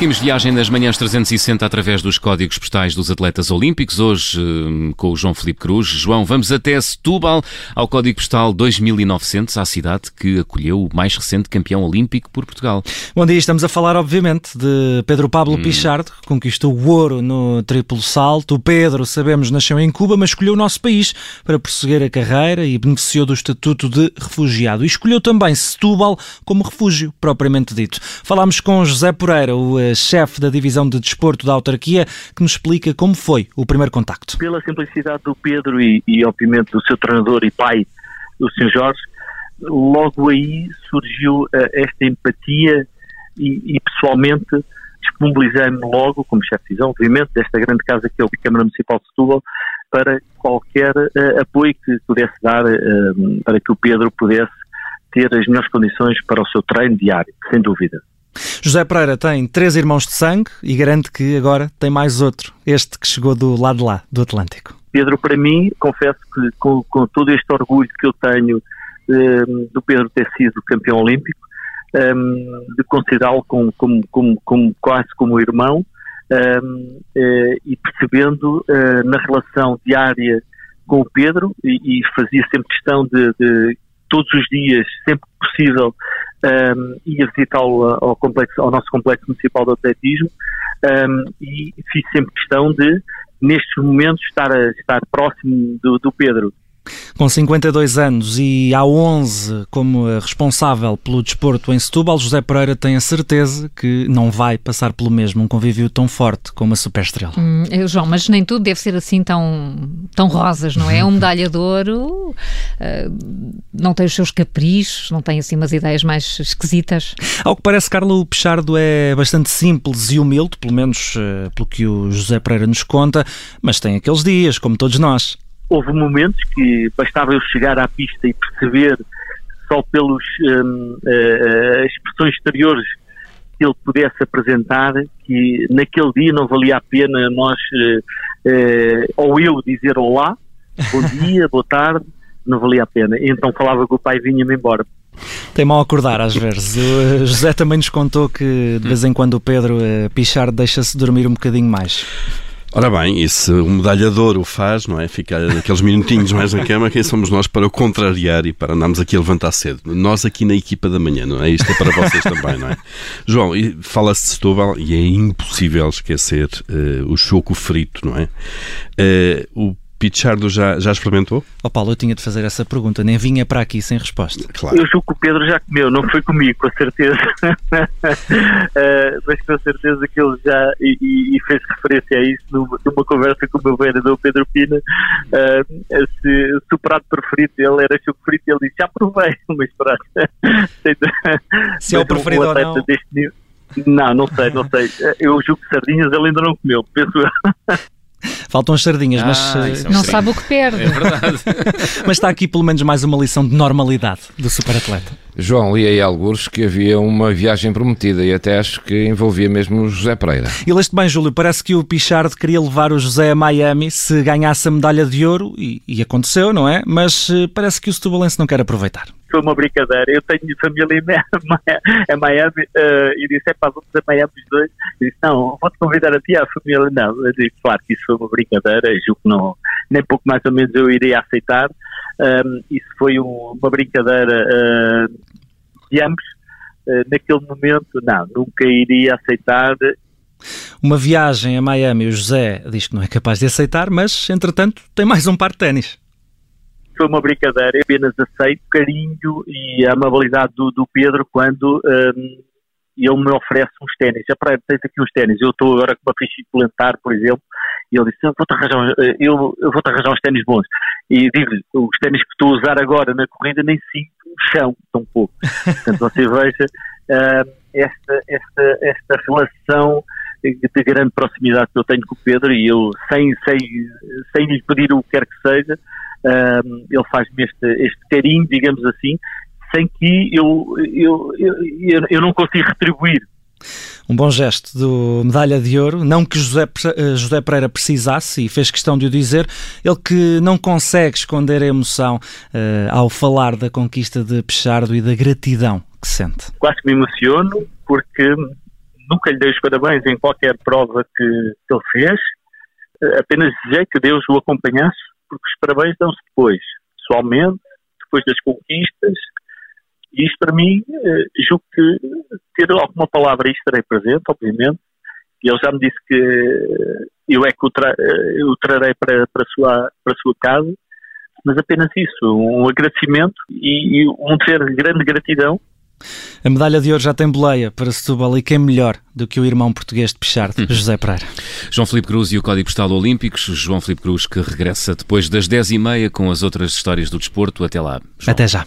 Seguimos viagem nas manhãs 360 através dos códigos postais dos atletas olímpicos. Hoje hum, com o João Felipe Cruz. João, vamos até Setúbal, ao código postal 2900, à cidade que acolheu o mais recente campeão olímpico por Portugal. Bom dia, estamos a falar, obviamente, de Pedro Pablo hum. Pichardo, que conquistou o ouro no triplo salto. O Pedro, sabemos, nasceu em Cuba, mas escolheu o nosso país para prosseguir a carreira e beneficiou do estatuto de refugiado. E escolheu também Setúbal como refúgio, propriamente dito. Falámos com José Poreira, o eh, chefe da divisão de desporto da autarquia, que nos explica como foi o primeiro contacto. Pela simplicidade do Pedro e, e obviamente, do seu treinador e pai, o Sr. Jorge, logo aí surgiu uh, esta empatia e, e pessoalmente disponibilizei-me logo, como chefe de divisão, obviamente, desta grande casa que é o Câmara Municipal de Setúbal, para qualquer uh, apoio que pudesse dar uh, para que o Pedro pudesse ter as melhores condições para o seu treino diário, sem dúvida. José Pereira tem três irmãos de sangue e garante que agora tem mais outro, este que chegou do lado de lá, do Atlântico. Pedro, para mim, confesso que com, com todo este orgulho que eu tenho um, ehm, do Pedro ter sido campeão olímpico, um, ehm, de considerá-lo como, como, como, como, quase como irmão um, ehm, eh, e percebendo uh, na relação diária com o Pedro e, e fazia sempre questão de, de todos os dias, sempre que possível, um, ia visitá-lo ao, complexo, ao nosso complexo municipal de atletismo um, e fiz sempre questão de, nestes momentos, estar, estar próximo do, do Pedro. Com 52 anos e há 11 como responsável pelo desporto em Setúbal, José Pereira tem a certeza que não vai passar pelo mesmo um convívio tão forte como a Superestrela. Hum, João, mas nem tudo deve ser assim tão, tão rosas, não é? Um medalha de ouro uh, não tem os seus caprichos, não tem assim umas ideias mais esquisitas. Ao que parece, Carlos Pichardo é bastante simples e humilde, pelo menos uh, pelo que o José Pereira nos conta, mas tem aqueles dias, como todos nós houve momentos que bastava eu chegar à pista e perceber só pelos um, uh, eh, expressões exteriores que ele pudesse apresentar que naquele dia não valia a pena nós uh, uh, ou eu dizer olá, bom dia, boa tarde, não valia a pena. Então falava com o pai vinha-me embora. Tem mal acordar às vezes. O José também nos contou que de vez em quando o Pedro Pichar deixa-se dormir um bocadinho mais. Ora bem, e se o medalhador o faz, não é? Ficar aqueles minutinhos mais na cama, quem somos nós para o contrariar e para andarmos aqui a levantar cedo? Nós aqui na equipa da manhã, não é? Isto é para vocês também, não é? João, fala-se de Setúbal e é impossível esquecer uh, o choco frito, não é? Uh, o Pichardo já, já experimentou? Oh Paulo, eu tinha de fazer essa pergunta, nem vinha para aqui sem resposta. Claro. Eu julgo que o Pedro já comeu, não foi comigo, com certeza. uh, mas com certeza que ele já, e, e, fez referência a isso numa, numa conversa com o meu vereador Pedro Pina, uh, se, se, o prato preferido dele era choco frito, ele disse, já provei, mas pronto. se é o preferido ou não... Não, não sei, não sei. Eu julgo que sardinhas ele ainda não comeu, penso eu. Faltam as sardinhas, ah, mas. É um não sabe o que perde. É verdade. mas está aqui pelo menos mais uma lição de normalidade do superatleta. João, li aí alguns que havia uma viagem prometida e até acho que envolvia mesmo o José Pereira. E leste bem, Júlio, parece que o Pichard queria levar o José a Miami se ganhasse a medalha de ouro e, e aconteceu, não é? Mas eh, parece que o Setubalense não quer aproveitar foi uma brincadeira. Eu tenho família em Miami uh, e disse: é pá, vamos a Miami os dois. Eu disse: não, vou-te convidar a ti a família. Não, eu disse: claro que isso foi uma brincadeira. Julgo que não, nem pouco mais ou menos eu iria aceitar. Um, isso foi um, uma brincadeira uh, de ambos. Uh, naquele momento, não, nunca iria aceitar. Uma viagem a Miami, o José diz que não é capaz de aceitar, mas entretanto tem mais um par de ténis foi uma brincadeira, eu apenas aceito o carinho e a amabilidade do, do Pedro quando um, ele me oferece uns ténis. Já para tens aqui uns ténis, eu estou agora com uma ficha suplementar, por exemplo, e ele disse, eu vou-te arranjar, eh, eu, eu vou arranjar uns ténis bons. E digo-lhe, os ténis que estou a usar agora na corrida nem sinto o chão tão pouco. Portanto, você veja uh, esta, esta, esta relação de grande proximidade que eu tenho com o Pedro e eu, sem, sem, sem lhe pedir o que quer que seja, um, ele faz-me este, este carinho, digamos assim, sem que eu, eu, eu, eu não consiga retribuir. Um bom gesto do medalha de ouro, não que José, eh, José Pereira precisasse e fez questão de o dizer, ele que não consegue esconder a emoção uh, ao falar da conquista de Pechardo e da gratidão que sente. Quase que me emociono porque nunca lhe dei os parabéns em qualquer prova que, que ele fez, apenas desejei que Deus o acompanhasse, porque os parabéns dão-se depois, pessoalmente, depois das conquistas, e isto para mim, julgo que ter alguma palavra aí estarei presente, obviamente, e ele já me disse que eu é que o, tra o trarei para, para, a sua, para a sua casa, mas apenas isso, um agradecimento e, e um ter grande gratidão a medalha de ouro já tem boleia para Setúbal e quem melhor do que o irmão português de Pichardo, hum. José Pereira. João Felipe Cruz e o Código Postal Olímpicos. João Felipe Cruz que regressa depois das 10h30 com as outras histórias do desporto. Até lá. João. Até já.